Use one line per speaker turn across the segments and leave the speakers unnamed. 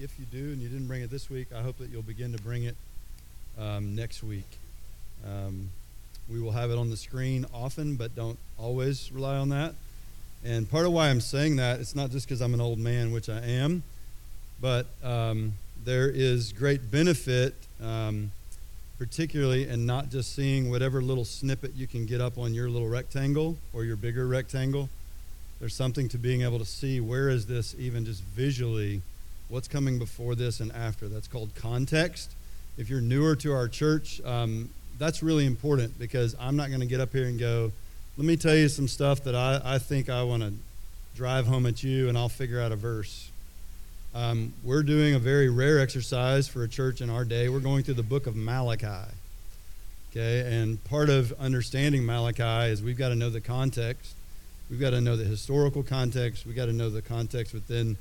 if you do and you didn't bring it this week, I hope that you'll begin to bring it um, next week. Um, we will have it on the screen often, but don't always rely on that. And part of why I'm saying that, it's not just because I'm an old man, which I am, but um, there is great benefit, um, particularly in not just seeing whatever little snippet you can get up on your little rectangle or your bigger rectangle. There's something to being able to see where is this even just visually, what's coming before this and after. That's called context. If you're newer to our church, um, that's really important because I'm not going to get up here and go, let me tell you some stuff that I, I think I want to drive home at you and I'll figure out a verse. Um, we're doing a very rare exercise for a church in our day. We're going through the book of Malachi. Okay, and part of understanding Malachi is we've got to know the context. We've got to know the historical context. We've got to know the context within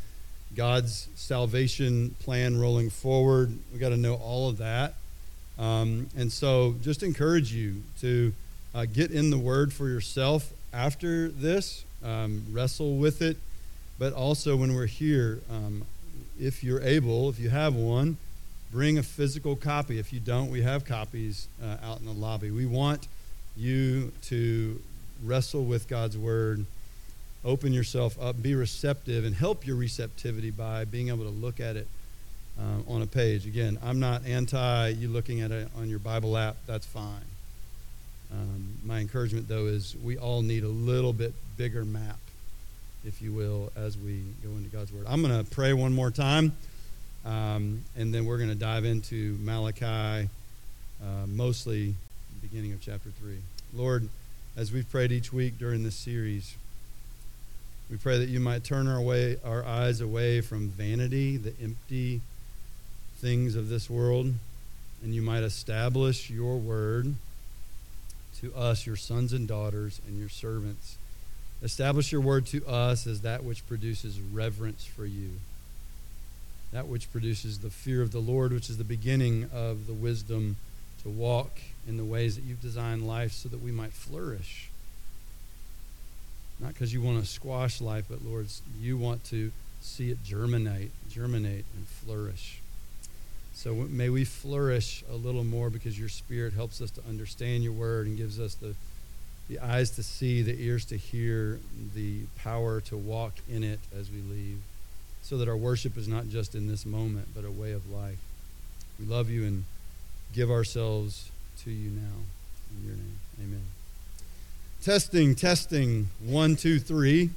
God's salvation plan rolling forward. We've got to know all of that. Um, and so just encourage you to uh, get in the Word for yourself after this, um, wrestle with it, but also when we're here, um, if you're able, if you have one, bring a physical copy. If you don't, we have copies uh, out in the lobby. We want you to wrestle with God's Word, open yourself up, be receptive, and help your receptivity by being able to look at it uh, on a page. Again, I'm not anti you looking at it on your Bible app, that's fine. Um, my encouragement, though, is we all need a little bit bigger map, if you will, as we go into God's Word. I'm going to pray one more time, um, and then we're going to dive into Malachi, uh, mostly beginning of chapter 3. Lord, as we've prayed each week during this series, we pray that you might turn our, way, our eyes away from vanity, the empty things of this world, and you might establish your word to us, your sons and daughters, and your servants. Establish your word to us as that which produces reverence for you, that which produces the fear of the Lord, which is the beginning of the wisdom to walk in the ways that you've designed life so that we might flourish. Not because you want to squash life, but Lord, you want to see it germinate, germinate, and flourish. So may we flourish a little more because your Spirit helps us to understand your word and gives us the, the eyes to see, the ears to hear, the power to walk in it as we leave, so that our worship is not just in this moment, but a way of life. We love you and give ourselves to you now. In your name, amen. Testing, testing, one, two, three.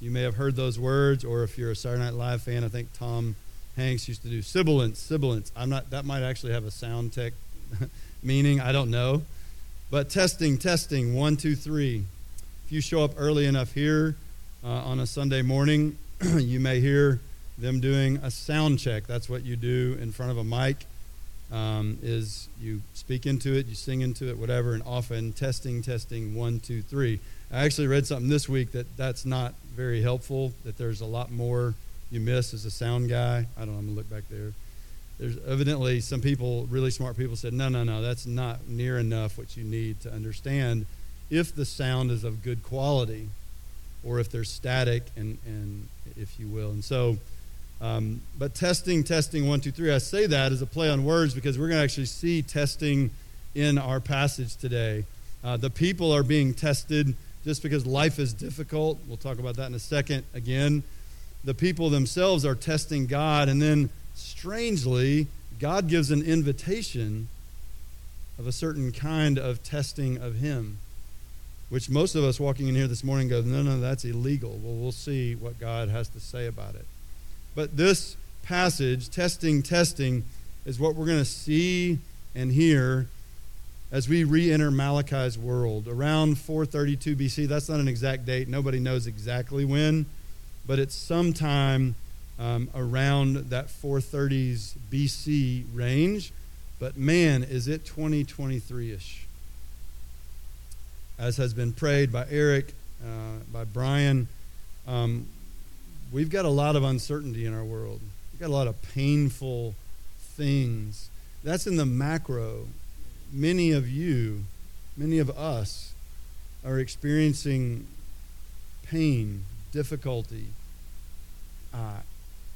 You may have heard those words, or if you're a Saturday Night Live fan, I think Tom Hanks used to do sibilance, sibilance. I'm not. That might actually have a sound tech meaning. I don't know. But testing, testing. One, two, three. If you show up early enough here uh, on a Sunday morning, you may hear them doing a sound check. That's what you do in front of a mic. Um, is you speak into it, you sing into it, whatever, and often testing, testing, one, two, three. I actually read something this week that that's not very helpful. That there's a lot more you miss as a sound guy. I don't know, I'm going to look back there. There's evidently some people, really smart people, said, no, no, no, that's not near enough what you need to understand if the sound is of good quality or if there's static, and, and if you will. And so, um, but testing, testing, one, two, three, I say that as a play on words because we're going to actually see testing in our passage today. Uh, the people are being tested just because life is difficult. We'll talk about that in a second again the people themselves are testing God, and then strangely, God gives an invitation of a certain kind of testing of Him, which most of us walking in here this morning go, no, no, that's illegal. Well, we'll see what God has to say about it. But this passage, testing, testing, is what we're going to see and hear as we re-enter Malachi's world around 432 BC. That's not an exact date. Nobody knows exactly when but it's sometime um, around that 430s BC range. But man, is it 2023 ish. As has been prayed by Eric, uh, by Brian, um, we've got a lot of uncertainty in our world. We've got a lot of painful things. That's in the macro. Many of you, many of us, are experiencing pain, difficulty, uh,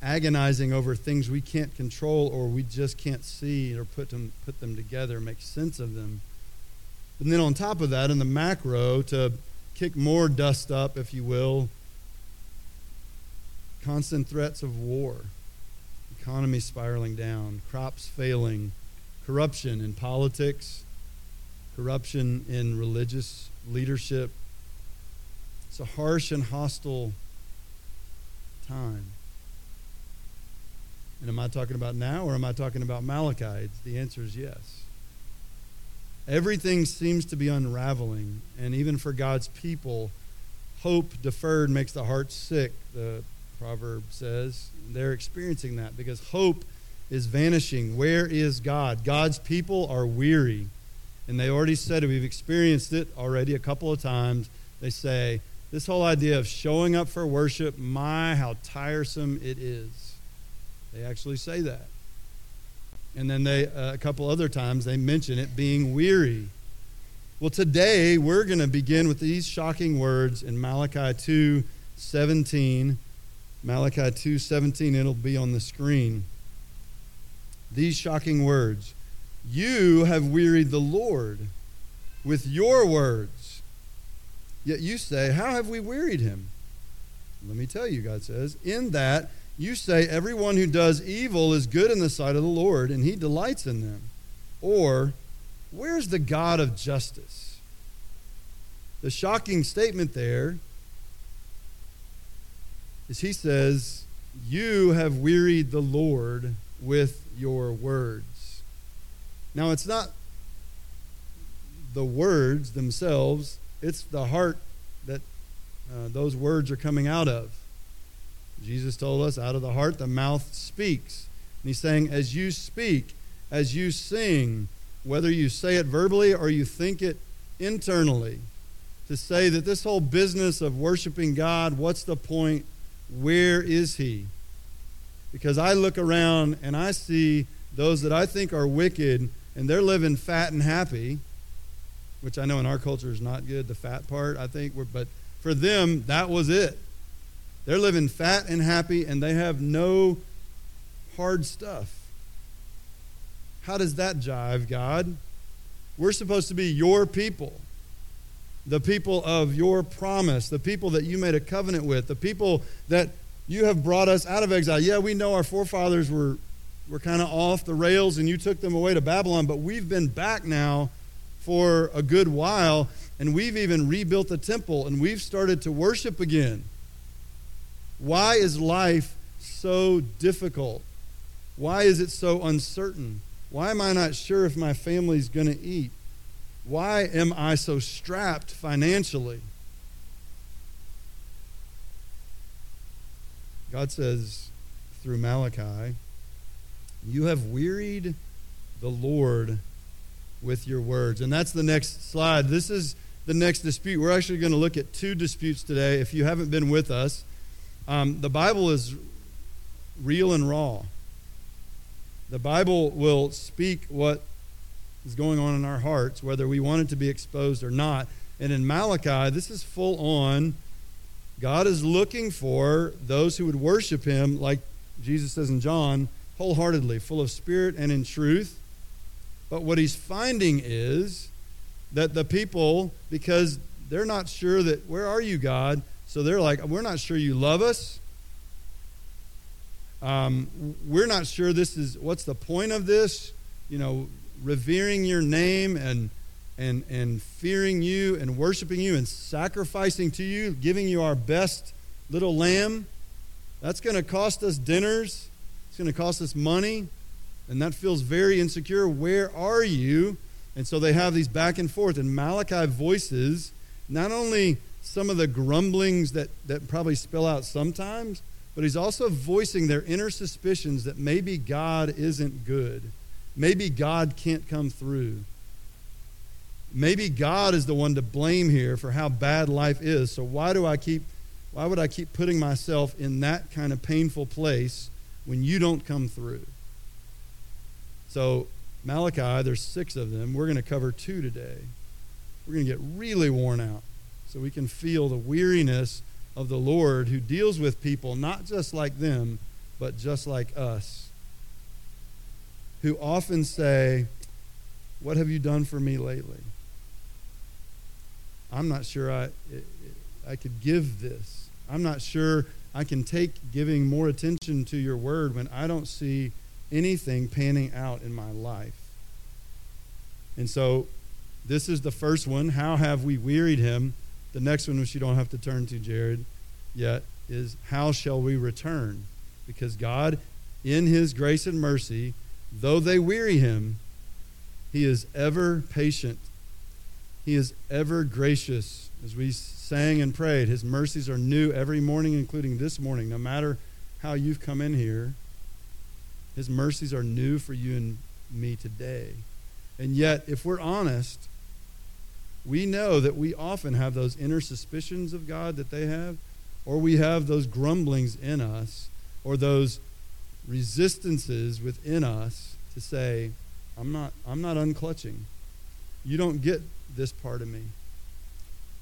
agonizing over things we can't control or we just can't see or put them, put them together, make sense of them. And then on top of that, in the macro, to kick more dust up, if you will, constant threats of war, economy spiraling down, crops failing, corruption in politics, corruption in religious leadership. It's a harsh and hostile time. And am I talking about now or am I talking about Malachi? The answer is yes. Everything seems to be unraveling, and even for God's people, hope deferred makes the heart sick, the proverb says. They're experiencing that because hope is vanishing. Where is God? God's people are weary. And they already said it. We've experienced it already a couple of times. They say, this whole idea of showing up for worship, my, how tiresome it is. They actually say that. And then they, uh, a couple other times, they mention it being weary. Well, today we're going to begin with these shocking words in Malachi 2 17. Malachi 2:17 it'll be on the screen. These shocking words You have wearied the Lord with your words. Yet you say, How have we wearied him? Let me tell you, God says, in that you say, Everyone who does evil is good in the sight of the Lord, and he delights in them. Or, Where's the God of justice? The shocking statement there is he says, You have wearied the Lord with your words. Now, it's not the words themselves, it's the heart that uh, those words are coming out of. Jesus told us, out of the heart, the mouth speaks. And he's saying, as you speak, as you sing, whether you say it verbally or you think it internally, to say that this whole business of worshiping God, what's the point? Where is He? Because I look around and I see those that I think are wicked and they're living fat and happy, which I know in our culture is not good, the fat part, I think. But for them, that was it. They're living fat and happy, and they have no hard stuff. How does that jive, God? We're supposed to be your people, the people of your promise, the people that you made a covenant with, the people that you have brought us out of exile. Yeah, we know our forefathers were, were kind of off the rails and you took them away to Babylon, but we've been back now for a good while, and we've even rebuilt the temple and we've started to worship again. Why is life so difficult? Why is it so uncertain? Why am I not sure if my family's going to eat? Why am I so strapped financially? God says through Malachi, You have wearied the Lord with your words. And that's the next slide. This is the next dispute. We're actually going to look at two disputes today. If you haven't been with us, um, the Bible is real and raw. The Bible will speak what is going on in our hearts, whether we want it to be exposed or not. And in Malachi, this is full on. God is looking for those who would worship him, like Jesus says in John, wholeheartedly, full of spirit and in truth. But what he's finding is that the people, because they're not sure that, where are you, God? So they're like, we're not sure you love us. Um, we're not sure this is, what's the point of this? You know, revering your name and, and, and fearing you and worshiping you and sacrificing to you, giving you our best little lamb. That's going to cost us dinners. It's going to cost us money. And that feels very insecure. Where are you? And so they have these back and forth. And Malachi voices not only some of the grumblings that, that probably spill out sometimes, but he's also voicing their inner suspicions that maybe God isn't good. Maybe God can't come through. Maybe God is the one to blame here for how bad life is. So why do I keep why would I keep putting myself in that kind of painful place when you don't come through? So Malachi, there's six of them. We're going to cover two today. We're going to get really worn out so we can feel the weariness of the Lord who deals with people not just like them, but just like us, who often say, What have you done for me lately? I'm not sure I, I could give this. I'm not sure I can take giving more attention to your word when I don't see anything panning out in my life. And so this is the first one. How have we wearied him? The next one, which you don't have to turn to, Jared, yet, is how shall we return? Because God, in his grace and mercy, though they weary him, he is ever patient. He is ever gracious. As we sang and prayed, his mercies are new every morning, including this morning. No matter how you've come in here, his mercies are new for you and me today. And yet, if we're honest, we know that we often have those inner suspicions of God that they have, or we have those grumblings in us, or those resistances within us to say, I'm not, I'm not unclutching. You don't get this part of me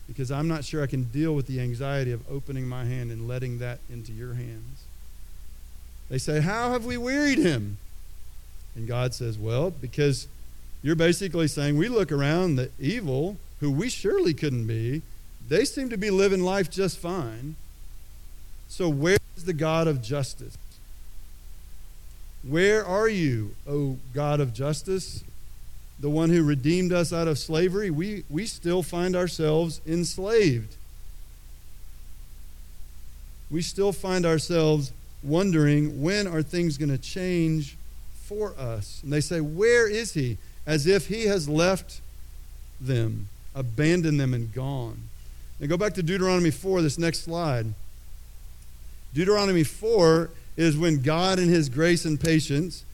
because I'm not sure I can deal with the anxiety of opening my hand and letting that into your hands. They say, How have we wearied him? And God says, Well, because you're basically saying we look around the evil, who we surely couldn't be, they seem to be living life just fine. So, where is the God of justice? Where are you, O God of justice? The one who redeemed us out of slavery? We, we still find ourselves enslaved. We still find ourselves wondering when are things going to change for us? And they say, Where is he? As if he has left them, abandoned them, and gone. And go back to Deuteronomy 4, this next slide. Deuteronomy 4 is when God, in his grace and patience,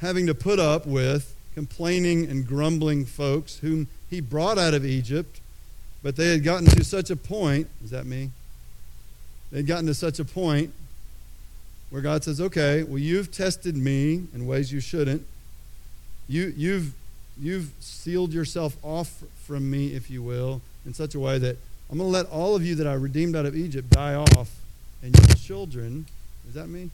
having to put up with complaining and grumbling folks whom he brought out of Egypt, but they had gotten to such a point. Is that me? They'd gotten to such a point where God says, okay, well, you've tested me in ways you shouldn't. You, you've, you've sealed yourself off from me, if you will, in such a way that I'm going to let all of you that I redeemed out of Egypt die off, and your children, is that me?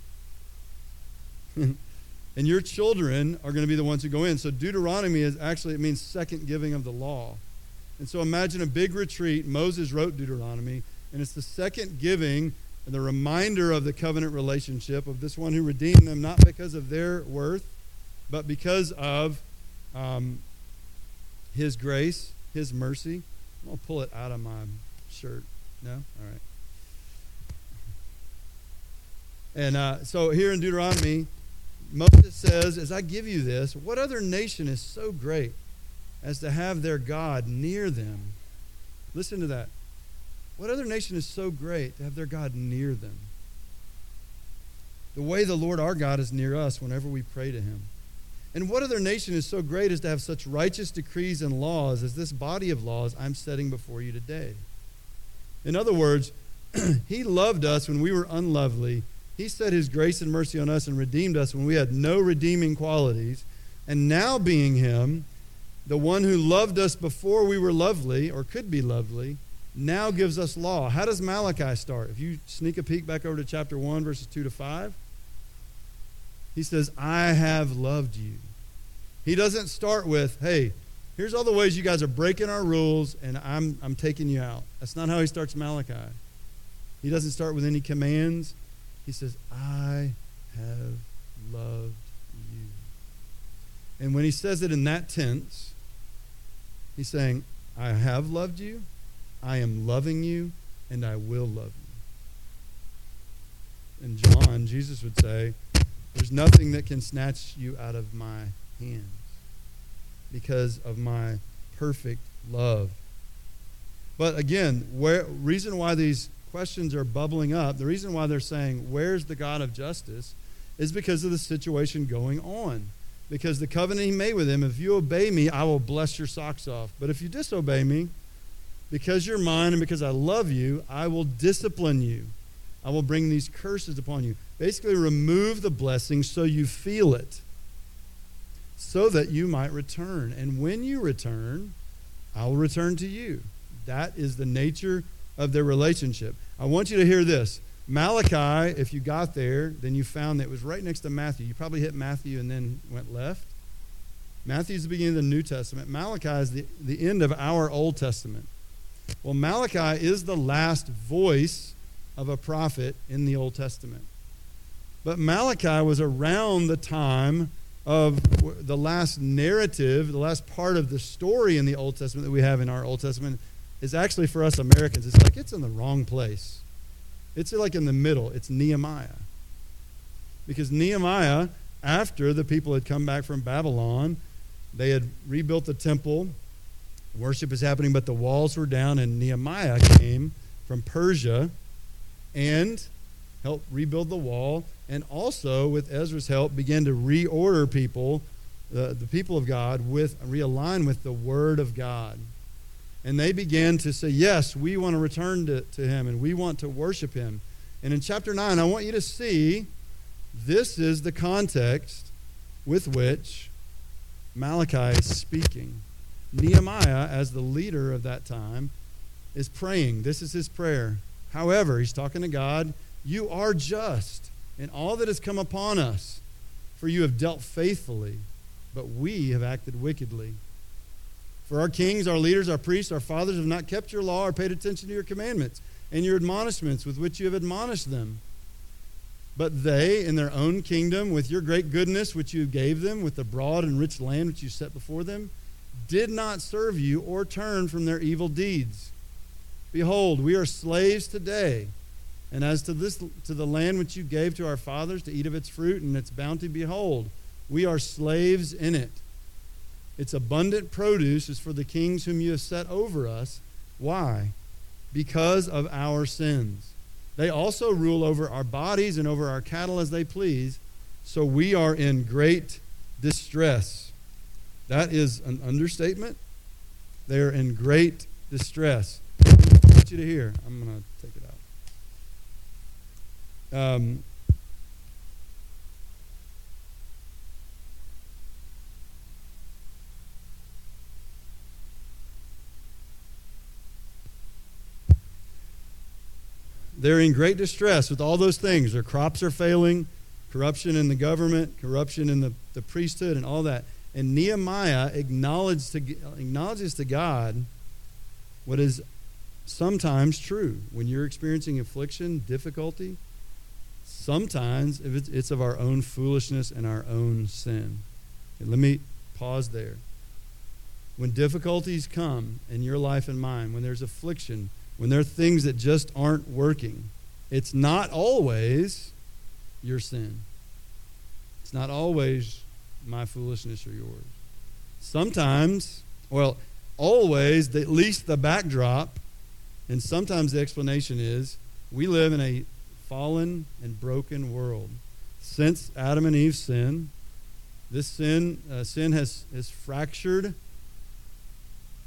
and your children are going to be the ones who go in. So Deuteronomy is actually, it means second giving of the law. And so imagine a big retreat. Moses wrote Deuteronomy, and it's the second giving and the reminder of the covenant relationship of this one who redeemed them, not because of their worth, but because of um, his grace, his mercy. I'm going to pull it out of my shirt. No? All right. And uh, so here in Deuteronomy, Moses says, As I give you this, what other nation is so great as to have their God near them? Listen to that. What other nation is so great to have their God near them? The way the Lord our God is near us whenever we pray to him. And what other nation is so great as to have such righteous decrees and laws as this body of laws I'm setting before you today? In other words, he loved us when we were unlovely. He set his grace and mercy on us and redeemed us when we had no redeeming qualities. And now, being him, the one who loved us before we were lovely or could be lovely, now gives us law. How does Malachi start? If you sneak a peek back over to chapter 1, verses 2 to 5, he says, I have loved you. He doesn't start with, hey, here's all the ways you guys are breaking our rules and I'm, I'm taking you out. That's not how he starts Malachi. He doesn't start with any commands. He says, I have loved you. And when he says it in that tense, he's saying, I have loved you I am loving you and I will love you. And John, Jesus would say, There's nothing that can snatch you out of my hands because of my perfect love. But again, where reason why these questions are bubbling up, the reason why they're saying, Where's the God of justice? is because of the situation going on. Because the covenant he made with him, if you obey me, I will bless your socks off. But if you disobey me, because you're mine and because I love you, I will discipline you. I will bring these curses upon you. Basically, remove the blessing so you feel it, so that you might return. And when you return, I will return to you. That is the nature of their relationship. I want you to hear this. Malachi, if you got there, then you found that it was right next to Matthew. You probably hit Matthew and then went left. Matthew is the beginning of the New Testament. Malachi is the, the end of our Old Testament. Well, Malachi is the last voice of a prophet in the Old Testament. But Malachi was around the time of the last narrative, the last part of the story in the Old Testament that we have in our Old Testament is actually for us Americans. It's like it's in the wrong place. It's like in the middle. It's Nehemiah. Because Nehemiah, after the people had come back from Babylon, they had rebuilt the temple. Worship is happening, but the walls were down, and Nehemiah came from Persia and helped rebuild the wall, and also, with Ezra's help, began to reorder people, uh, the people of God, with realign with the Word of God. And they began to say, Yes, we want to return to, to Him and we want to worship Him. And in chapter 9, I want you to see this is the context with which Malachi is speaking. Nehemiah, as the leader of that time, is praying. This is his prayer. However, he's talking to God. You are just in all that has come upon us, for you have dealt faithfully, but we have acted wickedly. For our kings, our leaders, our priests, our fathers have not kept your law or paid attention to your commandments and your admonishments with which you have admonished them. But they, in their own kingdom, with your great goodness which you gave them, with the broad and rich land which you set before them, did not serve you or turn from their evil deeds. Behold, we are slaves today. And as to this to the land which you gave to our fathers to eat of its fruit and its bounty, behold, we are slaves in it. Its abundant produce is for the kings whom you have set over us. Why? Because of our sins. They also rule over our bodies and over our cattle as they please. So we are in great distress. That is an understatement. They're in great distress. I want you to hear. I'm going to take it out. Um, They're in great distress with all those things. Their crops are failing, corruption in the government, corruption in the, the priesthood, and all that. And Nehemiah acknowledges to, acknowledges to God what is sometimes true. When you're experiencing affliction, difficulty, sometimes it's, it's of our own foolishness and our own sin. And let me pause there. When difficulties come in your life and mine, when there's affliction, when there are things that just aren't working, it's not always your sin. It's not always my foolishness or yours. Sometimes, well, always, at least the backdrop, and sometimes the explanation is we live in a fallen and broken world. Since Adam and Eve sin, this sin, uh, sin has, has fractured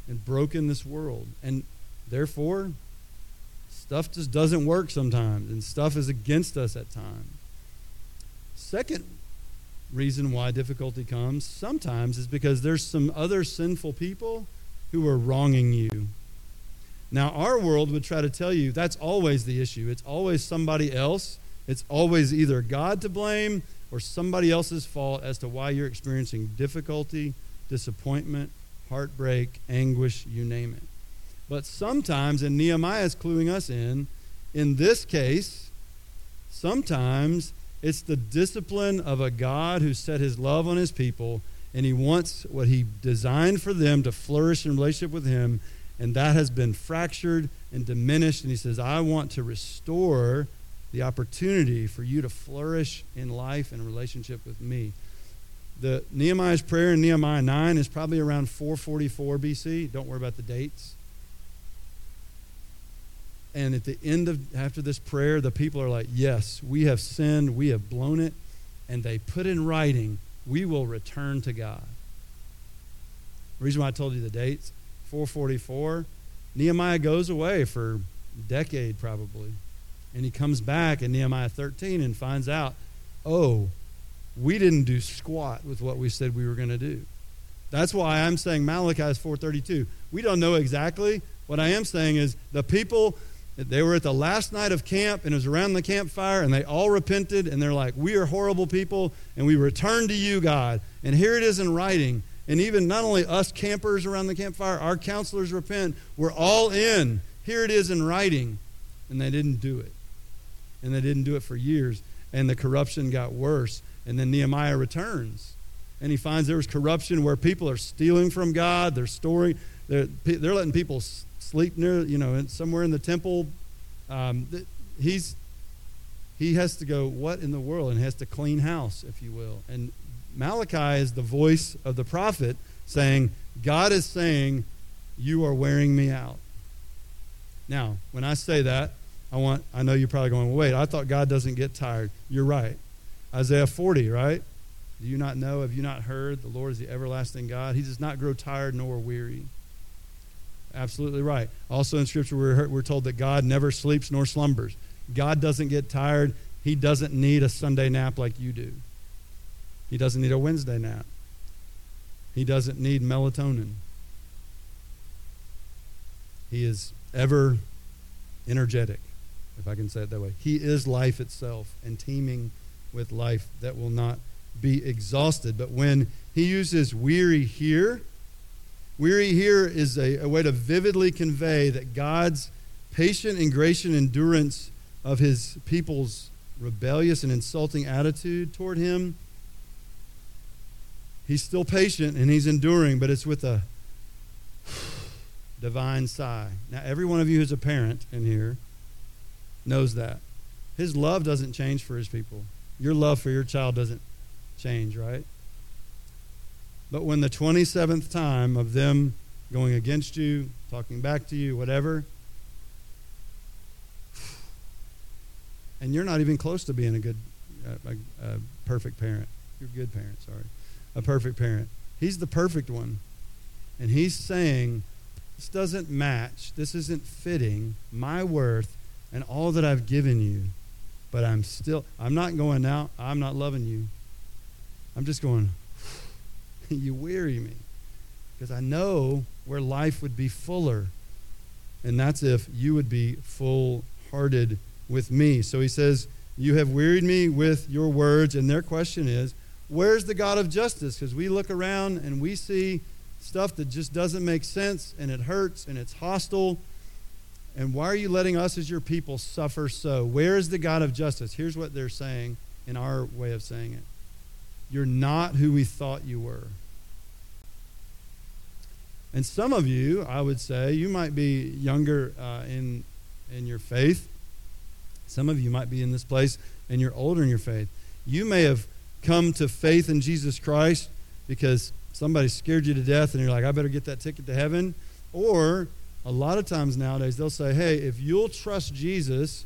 and broken this world. And Therefore, stuff just doesn't work sometimes, and stuff is against us at times. Second reason why difficulty comes sometimes is because there's some other sinful people who are wronging you. Now, our world would try to tell you that's always the issue. It's always somebody else. It's always either God to blame or somebody else's fault as to why you're experiencing difficulty, disappointment, heartbreak, anguish, you name it. But sometimes, and Nehemiah is cluing us in, in this case, sometimes it's the discipline of a God who set his love on his people, and he wants what he designed for them to flourish in relationship with him, and that has been fractured and diminished. And he says, I want to restore the opportunity for you to flourish in life and relationship with me. The Nehemiah's prayer in Nehemiah 9 is probably around 444 BC. Don't worry about the dates. And at the end of after this prayer, the people are like, Yes, we have sinned, we have blown it. And they put in writing, we will return to God. The reason why I told you the dates, 444, Nehemiah goes away for a decade probably. And he comes back in Nehemiah 13 and finds out, oh, we didn't do squat with what we said we were going to do. That's why I'm saying Malachi is 432. We don't know exactly. What I am saying is the people They were at the last night of camp, and it was around the campfire, and they all repented, and they're like, We are horrible people, and we return to you, God. And here it is in writing. And even not only us campers around the campfire, our counselors repent. We're all in. Here it is in writing. And they didn't do it. And they didn't do it for years. And the corruption got worse. And then Nehemiah returns. And he finds there was corruption where people are stealing from God. They're storing, they're, they're letting people sleep near, you know, somewhere in the temple. Um, he's he has to go, what in the world? And has to clean house, if you will. And Malachi is the voice of the prophet saying, God is saying, You are wearing me out. Now, when I say that, I want I know you're probably going, wait, I thought God doesn't get tired. You're right. Isaiah 40, right? Do you not know? Have you not heard? The Lord is the everlasting God. He does not grow tired nor weary. Absolutely right. Also in Scripture, we're, we're told that God never sleeps nor slumbers. God doesn't get tired. He doesn't need a Sunday nap like you do. He doesn't need a Wednesday nap. He doesn't need melatonin. He is ever energetic, if I can say it that way. He is life itself and teeming with life that will not be exhausted. But when he uses weary here, weary here is a, a way to vividly convey that God's patient and gracious endurance of his people's rebellious and insulting attitude toward him. He's still patient and he's enduring, but it's with a divine sigh. Now, every one of you who's a parent in here knows that. His love doesn't change for his people. Your love for your child doesn't change, right? But when the 27th time of them going against you, talking back to you, whatever, and you're not even close to being a good, a, a, a perfect parent. You're a good parent, sorry. A perfect parent. He's the perfect one. And he's saying, this doesn't match, this isn't fitting my worth and all that I've given you. But I'm still, I'm not going out, I'm not loving you. I'm just going, you weary me. Because I know where life would be fuller. And that's if you would be full hearted with me. So he says, You have wearied me with your words. And their question is, Where's the God of justice? Because we look around and we see stuff that just doesn't make sense and it hurts and it's hostile. And why are you letting us as your people suffer so? Where is the God of justice? Here's what they're saying in our way of saying it you're not who we thought you were. And some of you, I would say, you might be younger uh, in, in your faith. Some of you might be in this place and you're older in your faith. You may have come to faith in Jesus Christ because somebody scared you to death and you're like, I better get that ticket to heaven. Or a lot of times nowadays, they'll say, hey, if you'll trust Jesus,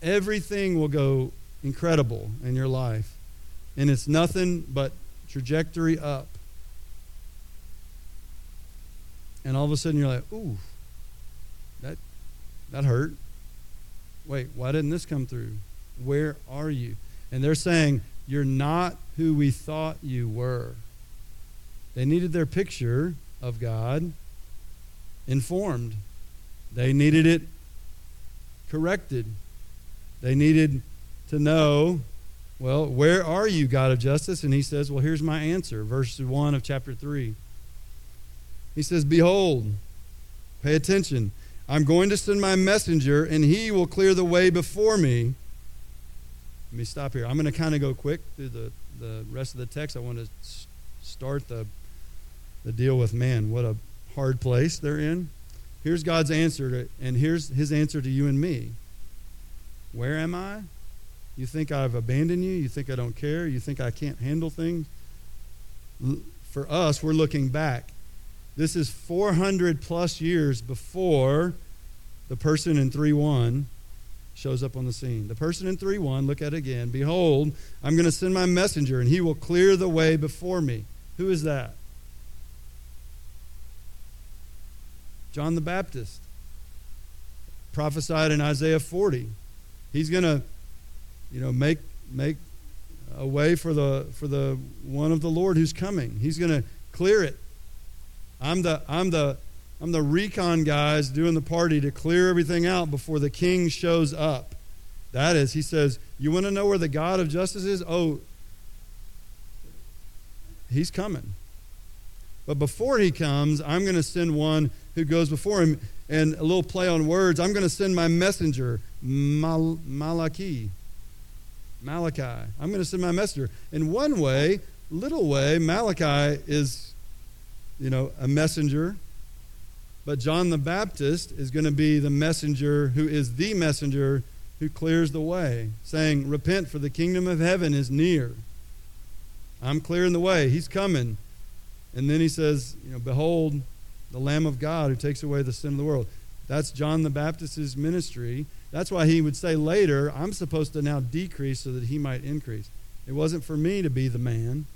everything will go incredible in your life and it's nothing but trajectory up. And all of a sudden you're like, ooh, that, that hurt. Wait, why didn't this come through? Where are you? And they're saying, you're not who we thought you were. They needed their picture of God informed. They needed it corrected. They needed to know well, where are you, God of justice? And he says, Well, here's my answer. Verse 1 of chapter 3. He says, Behold, pay attention. I'm going to send my messenger, and he will clear the way before me. Let me stop here. I'm going to kind of go quick through the, the rest of the text. I want to start the, the deal with man. What a hard place they're in. Here's God's answer, to, and here's his answer to you and me. Where am I? You think I've abandoned you? You think I don't care? You think I can't handle things? For us, we're looking back. This is 400 plus years before the person in 3 1 shows up on the scene. The person in 3 1, look at it again. Behold, I'm going to send my messenger, and he will clear the way before me. Who is that? John the Baptist. Prophesied in Isaiah 40. He's going to you know, make make a way for the for the one of the Lord who's coming. He's going to clear it. I'm the I'm the I'm the recon guys doing the party to clear everything out before the king shows up. That is, he says, You want to know where the God of justice is? Oh, he's coming. But before he comes, I'm going to send one who goes before him. And a little play on words, I'm going to send my messenger, Mal- Malachi. Malachi. I'm going to send my messenger. In one way, little way, Malachi is, you know, a messenger. But John the Baptist is going to be the messenger who is the messenger who clears the way, saying, Repent, for the kingdom of heaven is near. I'm clearing the way. He's coming. And then he says, you know, behold the Lamb of God who takes away the sin of the world. That's John the Baptist's ministry. That's why he would say later, I'm supposed to now decrease so that he might increase. It wasn't for me to be the man.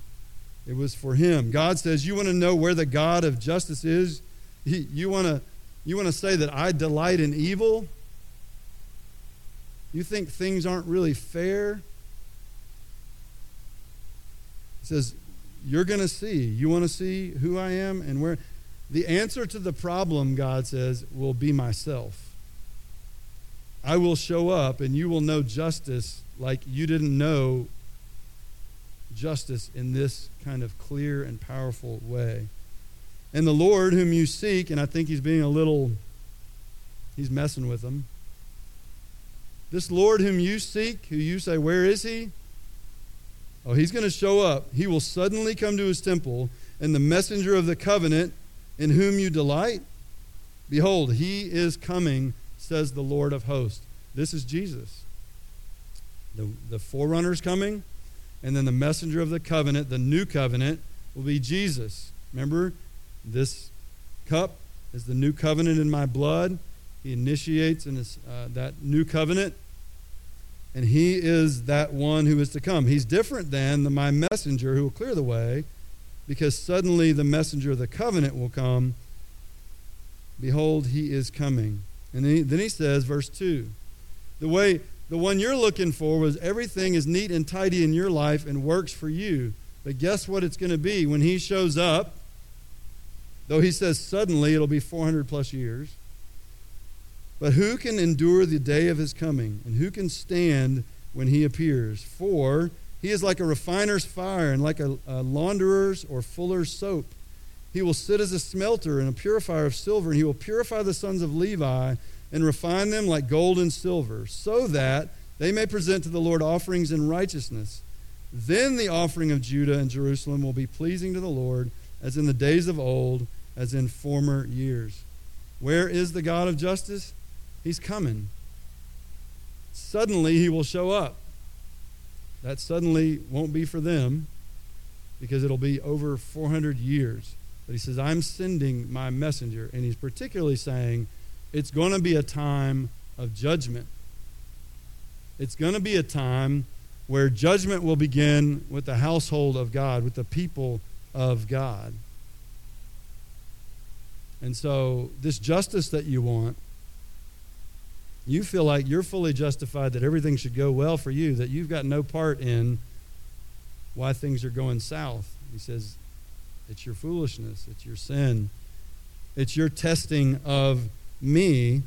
It was for him. God says, You want to know where the God of justice is? You want to you want to say that I delight in evil? You think things aren't really fair? He says, You're going to see. You want to see who I am and where? The answer to the problem, God says, will be myself. I will show up and you will know justice like you didn't know justice in this kind of clear and powerful way. And the Lord, whom you seek, and I think he's being a little, he's messing with them. This Lord whom you seek, who you say, Where is he? Oh, he's going to show up. He will suddenly come to his temple, and the messenger of the covenant in whom you delight, behold, he is coming, says the Lord of hosts. This is Jesus. The, the forerunner is coming, and then the messenger of the covenant, the new covenant, will be Jesus. Remember, this cup is the new covenant in my blood. He initiates in his, uh, that new covenant and he is that one who is to come. He's different than the, my messenger who will clear the way, because suddenly the messenger of the covenant will come. Behold, he is coming. And then he, then he says, verse 2 the way the one you're looking for was everything is neat and tidy in your life and works for you. But guess what it's going to be when he shows up? Though he says suddenly it'll be 400 plus years. But who can endure the day of his coming? And who can stand when he appears? For he is like a refiner's fire and like a, a launderer's or fuller's soap. He will sit as a smelter and a purifier of silver, and he will purify the sons of Levi and refine them like gold and silver, so that they may present to the Lord offerings in righteousness. Then the offering of Judah and Jerusalem will be pleasing to the Lord, as in the days of old, as in former years. Where is the God of justice? He's coming. Suddenly, he will show up. That suddenly won't be for them because it'll be over 400 years. But he says, I'm sending my messenger. And he's particularly saying, it's going to be a time of judgment. It's going to be a time where judgment will begin with the household of God, with the people of God. And so, this justice that you want you feel like you're fully justified that everything should go well for you, that you've got no part in why things are going south. He says, it's your foolishness, it's your sin, it's your testing of me,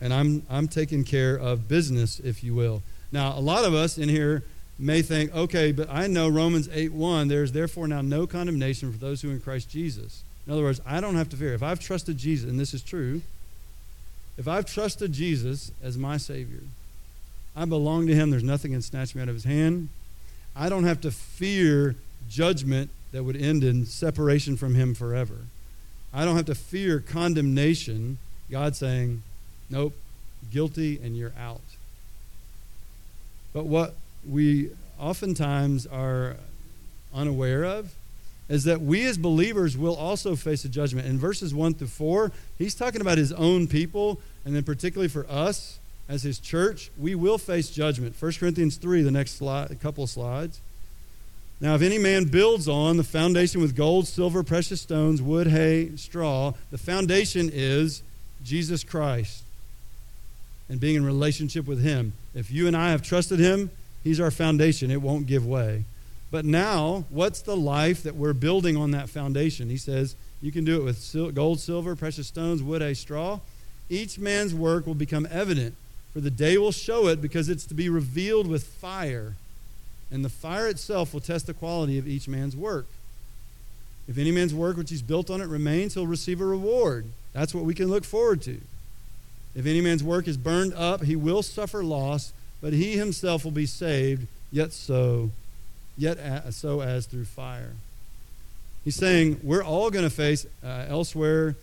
and I'm, I'm taking care of business, if you will. Now, a lot of us in here may think, okay, but I know Romans 8 1, there's therefore now no condemnation for those who are in Christ Jesus. In other words, I don't have to fear. If I've trusted Jesus, and this is true, if I've trusted Jesus as my Savior, I belong to Him. There's nothing can snatch me out of His hand. I don't have to fear judgment that would end in separation from Him forever. I don't have to fear condemnation, God saying, nope, guilty and you're out. But what we oftentimes are unaware of is that we as believers will also face a judgment. In verses 1 through 4, he's talking about his own people, and then particularly for us as his church, we will face judgment. 1 Corinthians 3, the next slide, couple slides. Now, if any man builds on the foundation with gold, silver, precious stones, wood, hay, straw, the foundation is Jesus Christ and being in relationship with him. If you and I have trusted him, he's our foundation. It won't give way. But now, what's the life that we're building on that foundation? He says, you can do it with gold, silver, precious stones, wood, hay, straw. Each man's work will become evident, for the day will show it because it's to be revealed with fire. And the fire itself will test the quality of each man's work. If any man's work which he's built on it remains, he'll receive a reward. That's what we can look forward to. If any man's work is burned up, he will suffer loss, but he himself will be saved, yet so yet so as through fire. He's saying we're all going to face uh, elsewhere.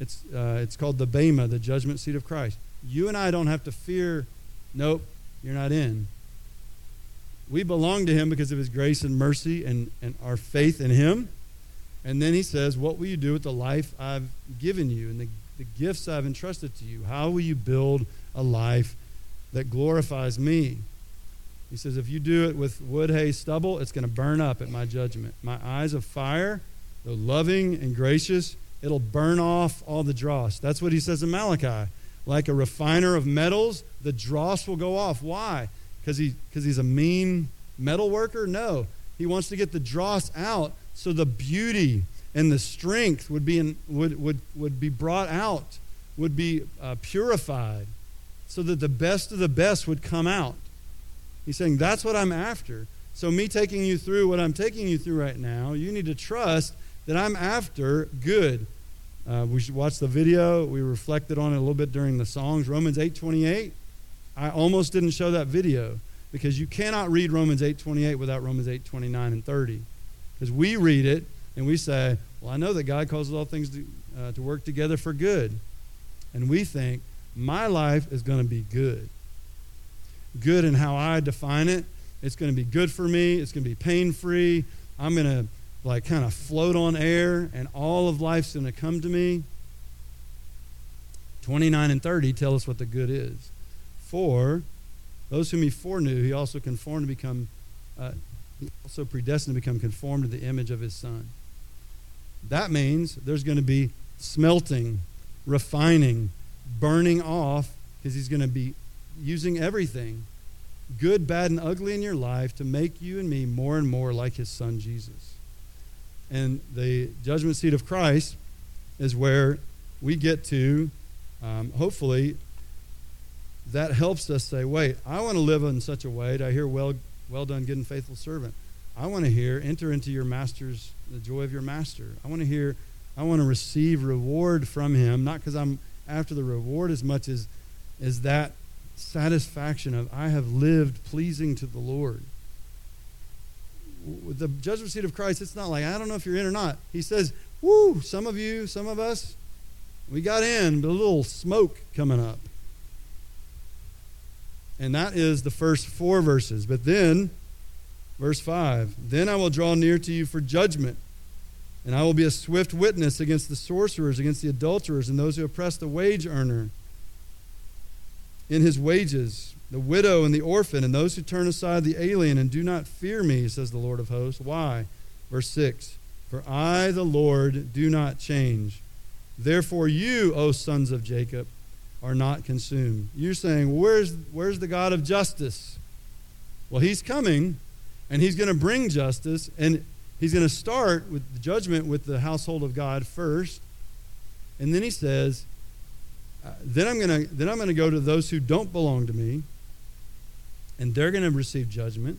It's uh, it's called the bema, the judgment seat of Christ. You and I don't have to fear. Nope, you're not in. We belong to Him because of His grace and mercy and, and our faith in Him. And then He says, What will you do with the life I've given you and the, the gifts I've entrusted to you? How will you build a life that glorifies me? He says, If you do it with wood, hay, stubble, it's going to burn up at my judgment. My eyes of fire, though loving and gracious, it'll burn off all the dross. That's what he says in Malachi. Like a refiner of metals, the dross will go off. Why? Because he, cause he's a mean metal worker? No. He wants to get the dross out so the beauty and the strength would be, in, would, would, would be brought out, would be uh, purified, so that the best of the best would come out. He's saying, That's what I'm after. So, me taking you through what I'm taking you through right now, you need to trust that I'm after good. Uh, we should watch the video. We reflected on it a little bit during the songs. Romans 8:28. I almost didn't show that video because you cannot read Romans 8:28 without Romans 8:29 and 30. Because we read it and we say, "Well, I know that God causes all things to, uh, to work together for good," and we think my life is going to be good good in how I define it. It's going to be good for me. It's going to be pain free. I'm going to like kind of float on air and all of life's going to come to me. 29 and 30 tell us what the good is. For those whom he foreknew, he also conformed to become, uh, also predestined to become conformed to the image of his son. That means there's going to be smelting, refining, burning off, because he's going to be using everything, good, bad, and ugly in your life to make you and me more and more like his son Jesus. And the judgment seat of Christ is where we get to, um, hopefully, that helps us say, wait, I want to live in such a way. That I hear, well, well done, good and faithful servant? I want to hear, enter into your master's, the joy of your master. I want to hear, I want to receive reward from him, not because I'm after the reward as much as, as that satisfaction of, I have lived pleasing to the Lord. With the judgment seat of Christ, it's not like, I don't know if you're in or not. He says, Woo, some of you, some of us, we got in, but a little smoke coming up. And that is the first four verses. But then, verse 5 Then I will draw near to you for judgment, and I will be a swift witness against the sorcerers, against the adulterers, and those who oppress the wage earner in his wages, the widow and the orphan, and those who turn aside the alien and do not fear me, says the Lord of hosts. Why? Verse 6 For I, the Lord, do not change. Therefore, you, O sons of Jacob, are not consumed. You're saying, where's, where's the God of justice? Well, he's coming, and he's going to bring justice, and he's going to start with the judgment with the household of God first. And then he says, then I'm going to then I'm going to go to those who don't belong to me, and they're going to receive judgment.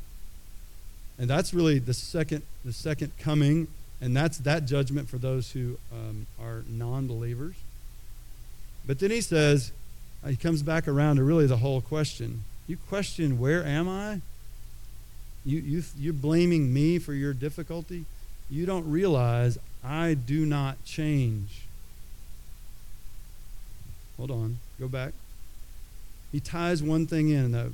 And that's really the second the second coming, and that's that judgment for those who um, are non-believers. But then he says, uh, he comes back around to really the whole question. You question, where am I? You, you, you're blaming me for your difficulty. You don't realize I do not change. Hold on. Go back. He ties one thing in, though.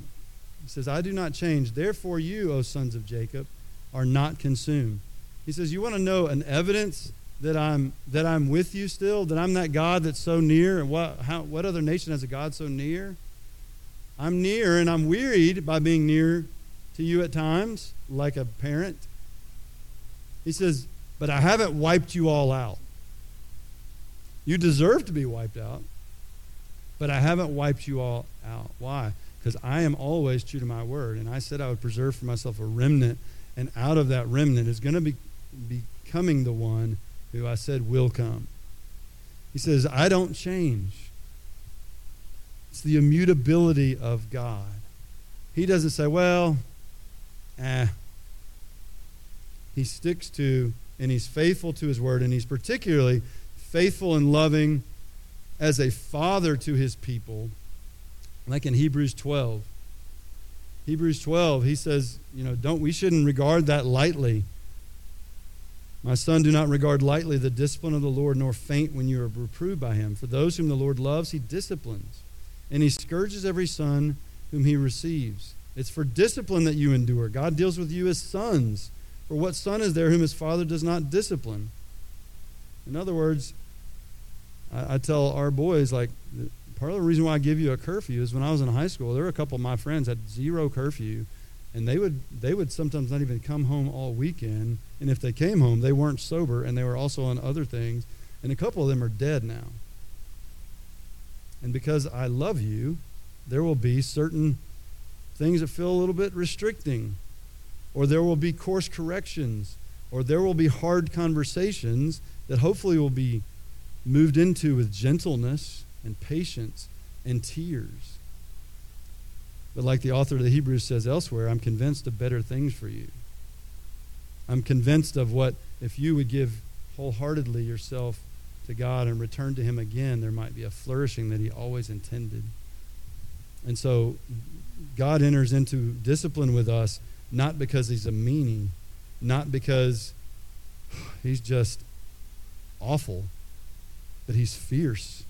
He says, I do not change. Therefore, you, O sons of Jacob, are not consumed. He says, You want to know an evidence that I'm that I'm with you still, that I'm that God that's so near? And what how what other nation has a God so near? I'm near and I'm wearied by being near to you at times, like a parent. He says, But I haven't wiped you all out. You deserve to be wiped out. But I haven't wiped you all out. Why? Because I am always true to my word. And I said I would preserve for myself a remnant. And out of that remnant is going to be becoming the one who I said will come. He says, I don't change. It's the immutability of God. He doesn't say, well, eh. He sticks to and he's faithful to his word, and he's particularly faithful and loving as a father to his people, like in Hebrews 12. Hebrews 12, he says, you know, don't we shouldn't regard that lightly. My son, do not regard lightly the discipline of the Lord, nor faint when you are reproved by him. For those whom the Lord loves, he disciplines, and he scourges every son whom he receives. It's for discipline that you endure. God deals with you as sons. For what son is there whom his father does not discipline? In other words, I, I tell our boys, like, part of the reason why I give you a curfew is when I was in high school, there were a couple of my friends had zero curfew, and they would they would sometimes not even come home all weekend. And if they came home, they weren't sober, and they were also on other things. And a couple of them are dead now. And because I love you, there will be certain things that feel a little bit restricting or there will be course corrections, or there will be hard conversations that hopefully will be moved into with gentleness and patience and tears. But like the author of the Hebrews says elsewhere, I'm convinced of better things for you. I'm convinced of what, if you would give wholeheartedly yourself to God and return to Him again, there might be a flourishing that He always intended. And so God enters into discipline with us not because he's a meanie, not because he's just awful, but he's fierce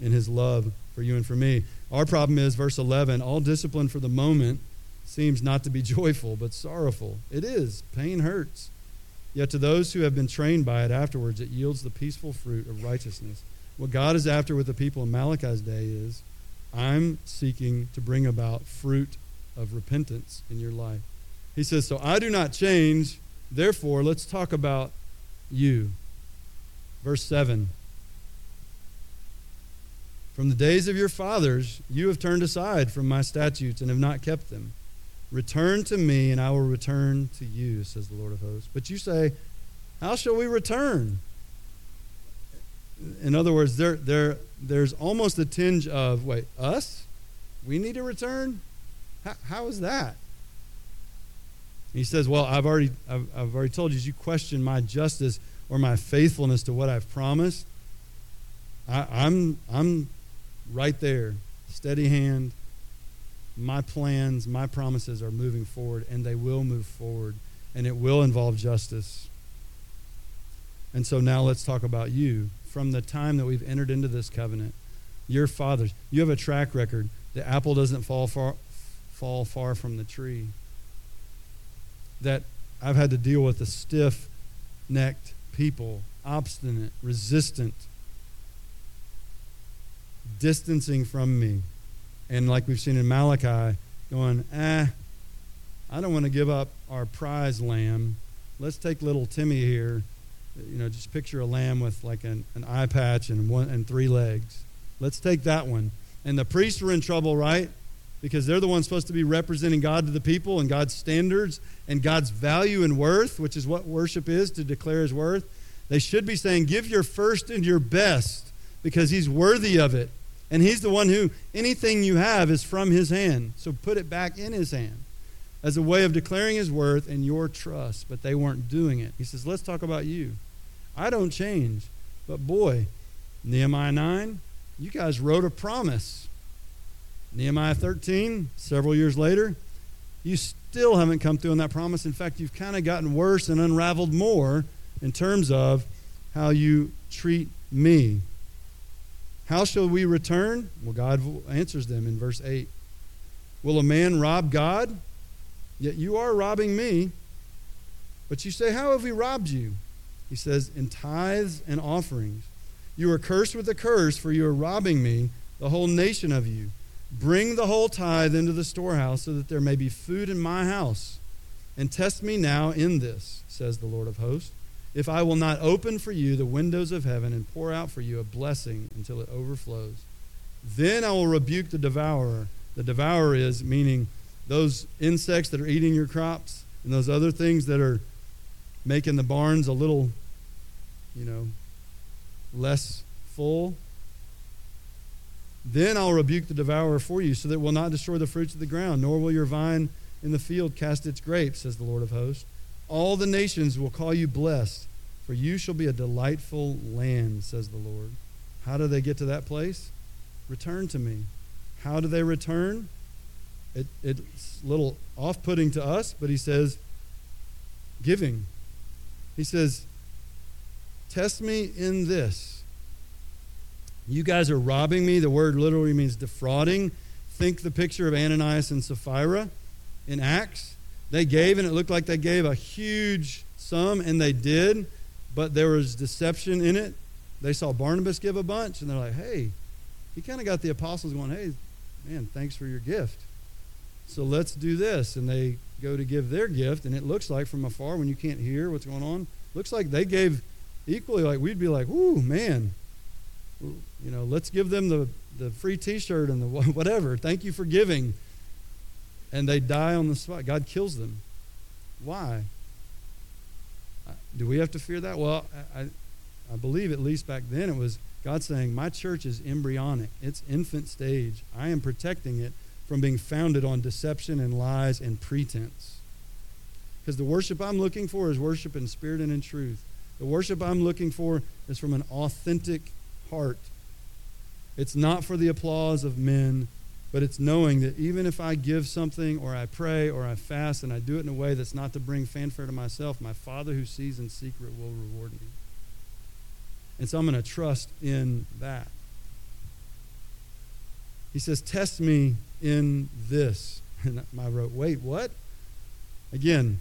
in his love for you and for me. Our problem is, verse 11 all discipline for the moment seems not to be joyful, but sorrowful. It is. Pain hurts. Yet to those who have been trained by it afterwards, it yields the peaceful fruit of righteousness. What God is after with the people in Malachi's day is I'm seeking to bring about fruit of repentance in your life. He says, So I do not change. Therefore, let's talk about you. Verse 7. From the days of your fathers, you have turned aside from my statutes and have not kept them. Return to me, and I will return to you, says the Lord of hosts. But you say, How shall we return? In other words, there, there, there's almost a tinge of, wait, us? We need to return? how, how is that? He says, Well, I've already, I've, I've already told you, you question my justice or my faithfulness to what I've promised. I, I'm, I'm right there, steady hand. My plans, my promises are moving forward, and they will move forward, and it will involve justice. And so now let's talk about you. From the time that we've entered into this covenant, your fathers, you have a track record. The apple doesn't fall far, fall far from the tree that I've had to deal with a stiff necked people, obstinate, resistant, distancing from me. And like we've seen in Malachi, going, eh, I don't want to give up our prize lamb. Let's take little Timmy here. You know, just picture a lamb with like an, an eye patch and one and three legs. Let's take that one. And the priests were in trouble, right? because they're the ones supposed to be representing God to the people and God's standards and God's value and worth, which is what worship is to declare his worth. They should be saying, Give your first and your best because he's worthy of it. And he's the one who, anything you have is from his hand. So put it back in his hand as a way of declaring his worth and your trust. But they weren't doing it. He says, Let's talk about you. I don't change. But boy, Nehemiah 9, you guys wrote a promise Nehemiah 13, several years later, you still haven't come through on that promise. In fact, you've kind of gotten worse and unraveled more in terms of how you treat me. How shall we return? Well, God answers them in verse 8. Will a man rob God? Yet you are robbing me. But you say, How have we robbed you? He says, In tithes and offerings. You are cursed with a curse, for you are robbing me, the whole nation of you. Bring the whole tithe into the storehouse so that there may be food in my house. And test me now in this, says the Lord of hosts, if I will not open for you the windows of heaven and pour out for you a blessing until it overflows. Then I will rebuke the devourer. The devourer is meaning those insects that are eating your crops. and those other things that are making the barns a little, you know, less full, then I'll rebuke the devourer for you, so that it will not destroy the fruits of the ground, nor will your vine in the field cast its grapes, says the Lord of hosts. All the nations will call you blessed, for you shall be a delightful land, says the Lord. How do they get to that place? Return to me. How do they return? It, it's a little off putting to us, but he says, giving. He says, Test me in this. You guys are robbing me. The word literally means defrauding. Think the picture of Ananias and Sapphira in Acts. They gave, and it looked like they gave a huge sum, and they did, but there was deception in it. They saw Barnabas give a bunch, and they're like, hey, he kind of got the apostles going, hey, man, thanks for your gift. So let's do this. And they go to give their gift, and it looks like from afar, when you can't hear what's going on, looks like they gave equally. Like we'd be like, "Ooh, man, you know, let's give them the the free T-shirt and the whatever. Thank you for giving." And they die on the spot. God kills them. Why? Uh, do we have to fear that? Well, I, I believe at least back then it was God saying, My church is embryonic, it's infant stage. I am protecting it from being founded on deception and lies and pretense. Because the worship I'm looking for is worship in spirit and in truth. The worship I'm looking for is from an authentic heart. It's not for the applause of men, but it's knowing that even if I give something or I pray or I fast and I do it in a way that's not to bring fanfare to myself, my Father who sees in secret will reward me. And so I'm going to trust in that. He says, Test me in this. And I wrote, Wait, what? Again,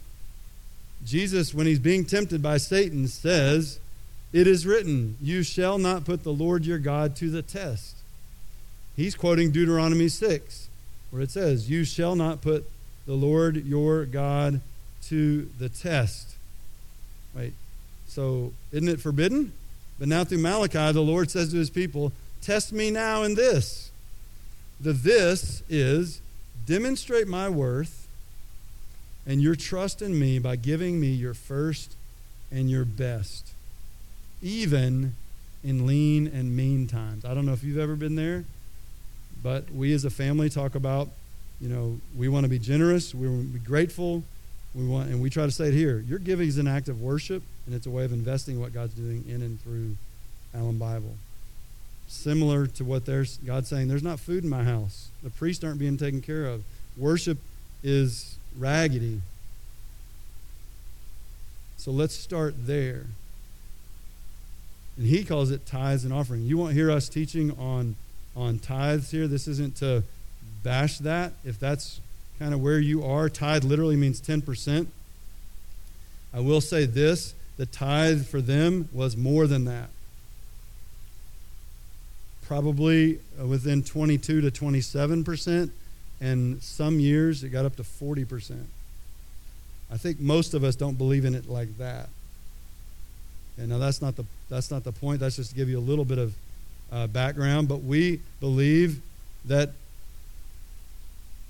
Jesus, when he's being tempted by Satan, says, It is written, You shall not put the Lord your God to the test. He's quoting Deuteronomy 6, where it says, You shall not put the Lord your God to the test. Right? so isn't it forbidden? But now through Malachi, the Lord says to his people, Test me now in this. The this is demonstrate my worth and your trust in me by giving me your first and your best, even in lean and mean times. I don't know if you've ever been there, but we as a family talk about, you know, we want to be generous, we want to be grateful, we want, and we try to say it here. Your giving is an act of worship, and it's a way of investing what God's doing in and through Allen Bible similar to what there's God's saying, there's not food in my house. The priests aren't being taken care of. Worship is raggedy. So let's start there. And he calls it tithes and offering. You won't hear us teaching on on tithes here. This isn't to bash that. If that's kind of where you are, tithe literally means 10%. I will say this the tithe for them was more than that probably uh, within 22 to 27 percent, and some years it got up to 40 percent. I think most of us don't believe in it like that. And now that's not the that's not the point. That's just to give you a little bit of uh, background. But we believe that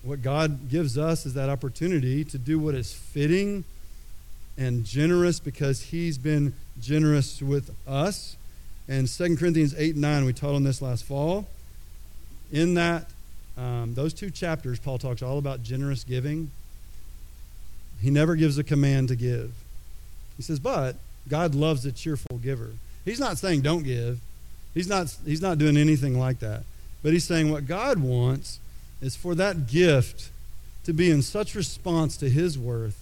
what God gives us is that opportunity to do what is fitting and generous because He's been generous with us and 2 Corinthians 8 and 9, we taught on this last fall. In that, um, those two chapters, Paul talks all about generous giving. He never gives a command to give. He says, but God loves a cheerful giver. He's not saying don't give. He's not, he's not doing anything like that. But he's saying what God wants is for that gift to be in such response to his worth.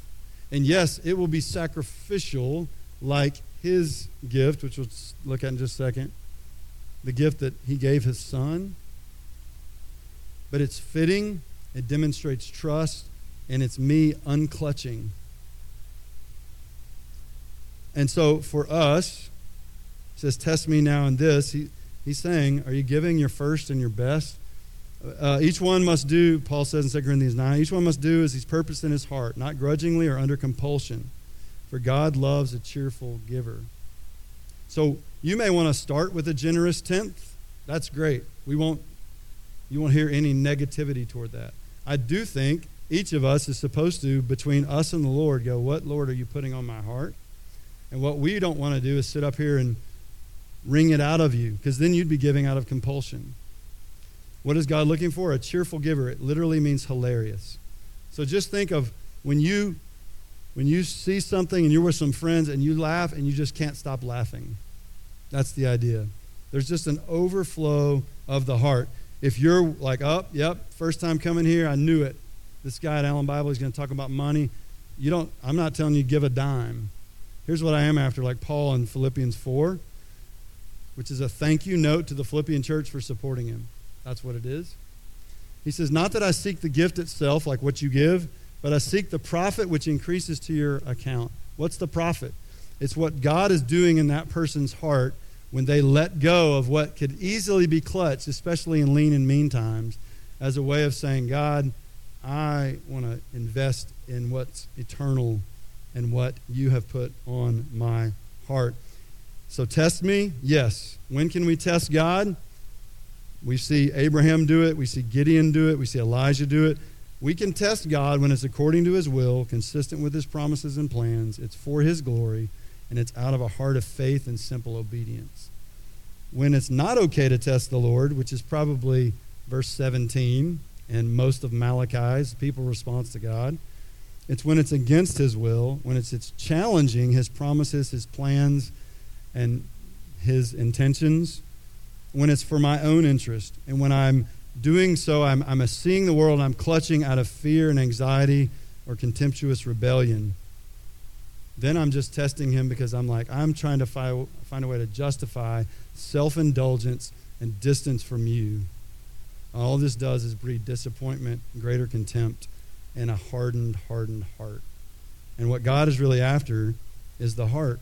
And yes, it will be sacrificial like his gift, which we'll look at in just a second, the gift that he gave his son. But it's fitting, it demonstrates trust, and it's me unclutching. And so for us, says, Test me now in this. He, he's saying, Are you giving your first and your best? Uh, each one must do, Paul says in 2 Corinthians 9, each one must do as he's purposed in his heart, not grudgingly or under compulsion for God loves a cheerful giver. So you may want to start with a generous tenth. That's great. We won't you won't hear any negativity toward that. I do think each of us is supposed to, between us and the Lord, go, What, Lord, are you putting on my heart? And what we don't want to do is sit up here and wring it out of you, because then you'd be giving out of compulsion. What is God looking for? A cheerful giver. It literally means hilarious. So just think of when you when you see something and you're with some friends and you laugh and you just can't stop laughing. That's the idea. There's just an overflow of the heart. If you're like, oh, yep, first time coming here, I knew it. This guy at Allen Bible is going to talk about money. You don't, I'm not telling you give a dime. Here's what I am after, like Paul in Philippians 4, which is a thank you note to the Philippian church for supporting him. That's what it is. He says, Not that I seek the gift itself, like what you give, but I seek the profit which increases to your account. What's the profit? It's what God is doing in that person's heart when they let go of what could easily be clutched, especially in lean and mean times, as a way of saying, God, I want to invest in what's eternal and what you have put on my heart. So test me? Yes. When can we test God? We see Abraham do it. We see Gideon do it. We see Elijah do it. We can test God when it's according to his will, consistent with his promises and plans. It's for his glory, and it's out of a heart of faith and simple obedience. When it's not okay to test the Lord, which is probably verse 17 and most of Malachi's people response to God, it's when it's against his will, when it's, it's challenging his promises, his plans, and his intentions, when it's for my own interest, and when I'm doing so, I'm, I'm seeing the world I'm clutching out of fear and anxiety or contemptuous rebellion. Then I'm just testing him because I'm like, I'm trying to fi- find a way to justify self indulgence and distance from you. All this does is breed disappointment, greater contempt, and a hardened, hardened heart. And what God is really after is the heart.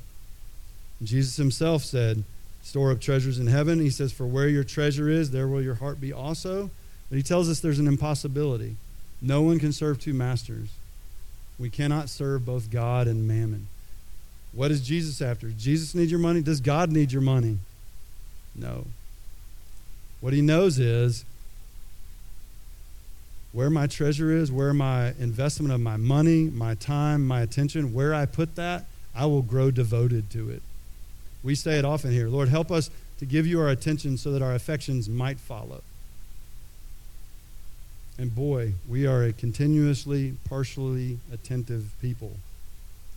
Jesus himself said, store up treasures in heaven. He says, For where your treasure is, there will your heart be also. But he tells us there's an impossibility. No one can serve two masters. We cannot serve both God and mammon. What is Jesus after? Jesus need your money? Does God need your money? No. What he knows is where my treasure is, where my investment of my money, my time, my attention, where I put that, I will grow devoted to it. We say it often here Lord, help us to give you our attention so that our affections might follow. And boy, we are a continuously, partially attentive people.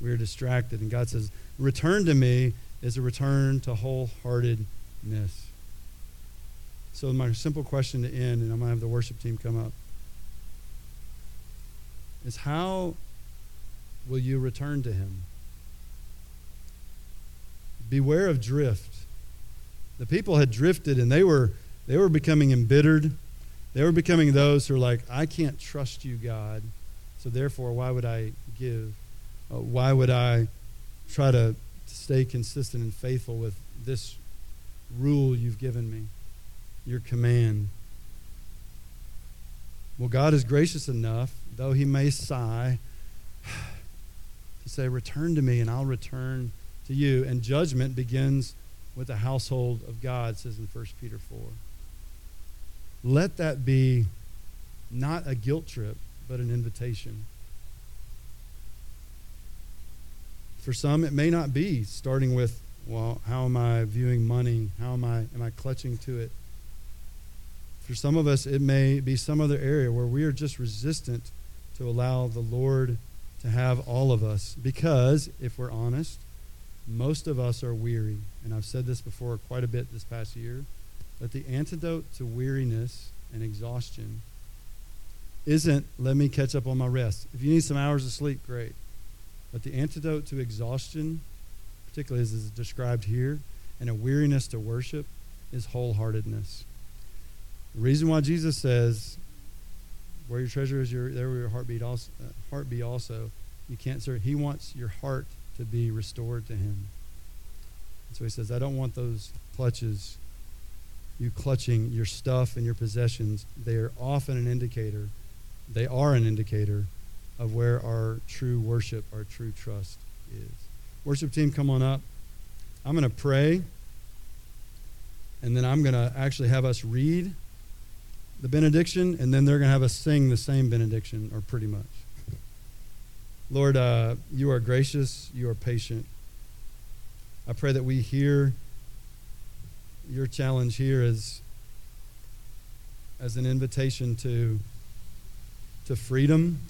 We are distracted. And God says, return to me is a return to wholeheartedness. So, my simple question to end, and I'm going to have the worship team come up, is how will you return to Him? Beware of drift. The people had drifted and they were they were becoming embittered. They were becoming those who are like, I can't trust you, God. So therefore, why would I give? Uh, why would I try to stay consistent and faithful with this rule you've given me, your command? Well, God is gracious enough, though He may sigh, to say, Return to me, and I'll return to you. And judgment begins with the household of God, says in 1 Peter 4. Let that be not a guilt trip, but an invitation. For some, it may not be starting with, well, how am I viewing money? How am I am I clutching to it? For some of us, it may be some other area where we are just resistant to allow the Lord to have all of us. Because, if we're honest, most of us are weary, and I've said this before quite a bit this past year, but the antidote to weariness and exhaustion isn't let me catch up on my rest. If you need some hours of sleep, great. But the antidote to exhaustion, particularly as is described here, and a weariness to worship, is wholeheartedness. The reason why Jesus says, "Where your treasure is, your there will your heart also." Uh, heart be also. You can't serve. He wants your heart to be restored to him. And so he says, I don't want those clutches, you clutching your stuff and your possessions. They are often an indicator, they are an indicator of where our true worship, our true trust is. Worship team, come on up. I'm going to pray, and then I'm going to actually have us read the benediction, and then they're going to have us sing the same benediction, or pretty much. Lord, uh, you are gracious, you are patient. I pray that we hear your challenge here as, as an invitation to, to freedom,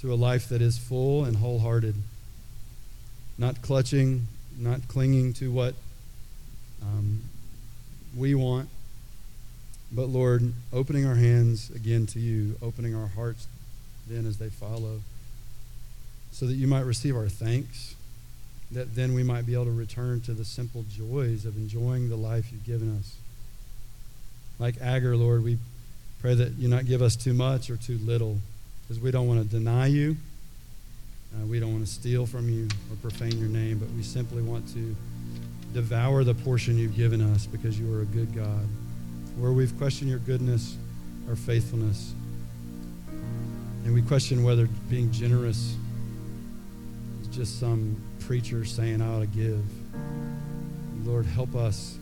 to a life that is full and wholehearted, not clutching, not clinging to what um, we want, but Lord, opening our hands again to you, opening our hearts then as they follow, so that you might receive our thanks, that then we might be able to return to the simple joys of enjoying the life you've given us. Like Agur, Lord, we pray that you not give us too much or too little, because we don't want to deny you. Uh, we don't want to steal from you or profane your name, but we simply want to devour the portion you've given us because you are a good God. Where we've questioned your goodness or faithfulness, and we question whether being generous just some preacher saying I ought to give. Lord, help us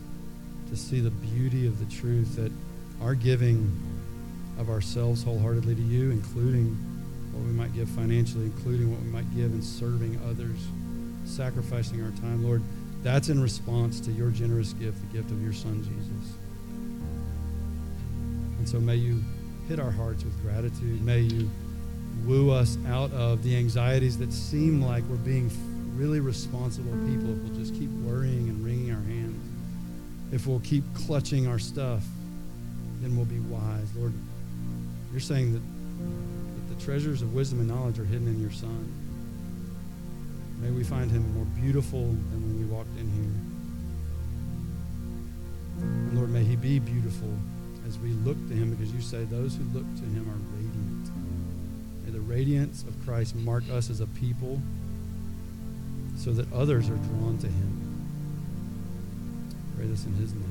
to see the beauty of the truth that our giving of ourselves wholeheartedly to you, including what we might give financially, including what we might give in serving others, sacrificing our time, Lord, that's in response to your generous gift, the gift of your Son, Jesus. And so may you hit our hearts with gratitude. May you woo us out of the anxieties that seem like we're being really responsible people if we'll just keep worrying and wringing our hands. If we'll keep clutching our stuff, then we'll be wise. Lord, you're saying that, that the treasures of wisdom and knowledge are hidden in your Son. May we find him more beautiful than when we walked in here. And Lord, may he be beautiful as we look to him because you say those who look to him are radiant. May the radiance of Christ mark us as a people so that others are drawn to him. Pray this in his name.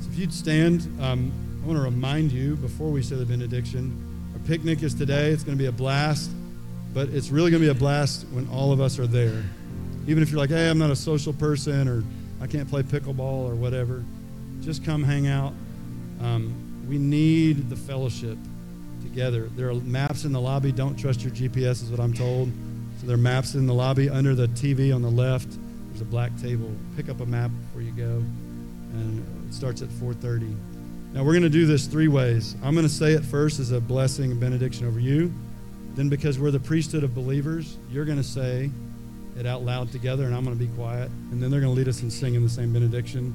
So if you'd stand, um, I want to remind you before we say the benediction, our picnic is today. It's going to be a blast, but it's really going to be a blast when all of us are there. Even if you're like, hey, I'm not a social person or I can't play pickleball or whatever, just come hang out. Um, we need the fellowship together. There are maps in the lobby. Don't trust your GPS, is what I'm told. So there are maps in the lobby under the TV on the left. There's a black table. Pick up a map before you go, and it starts at 4:30. Now we're going to do this three ways. I'm going to say it first as a blessing and benediction over you. Then, because we're the priesthood of believers, you're going to say it out loud together, and I'm going to be quiet. And then they're going to lead us in singing the same benediction,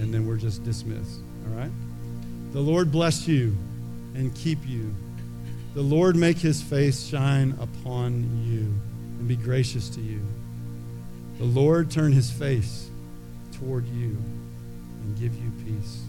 and then we're just dismissed. All right? The Lord bless you and keep you. The Lord make his face shine upon you and be gracious to you. The Lord turn his face toward you and give you peace.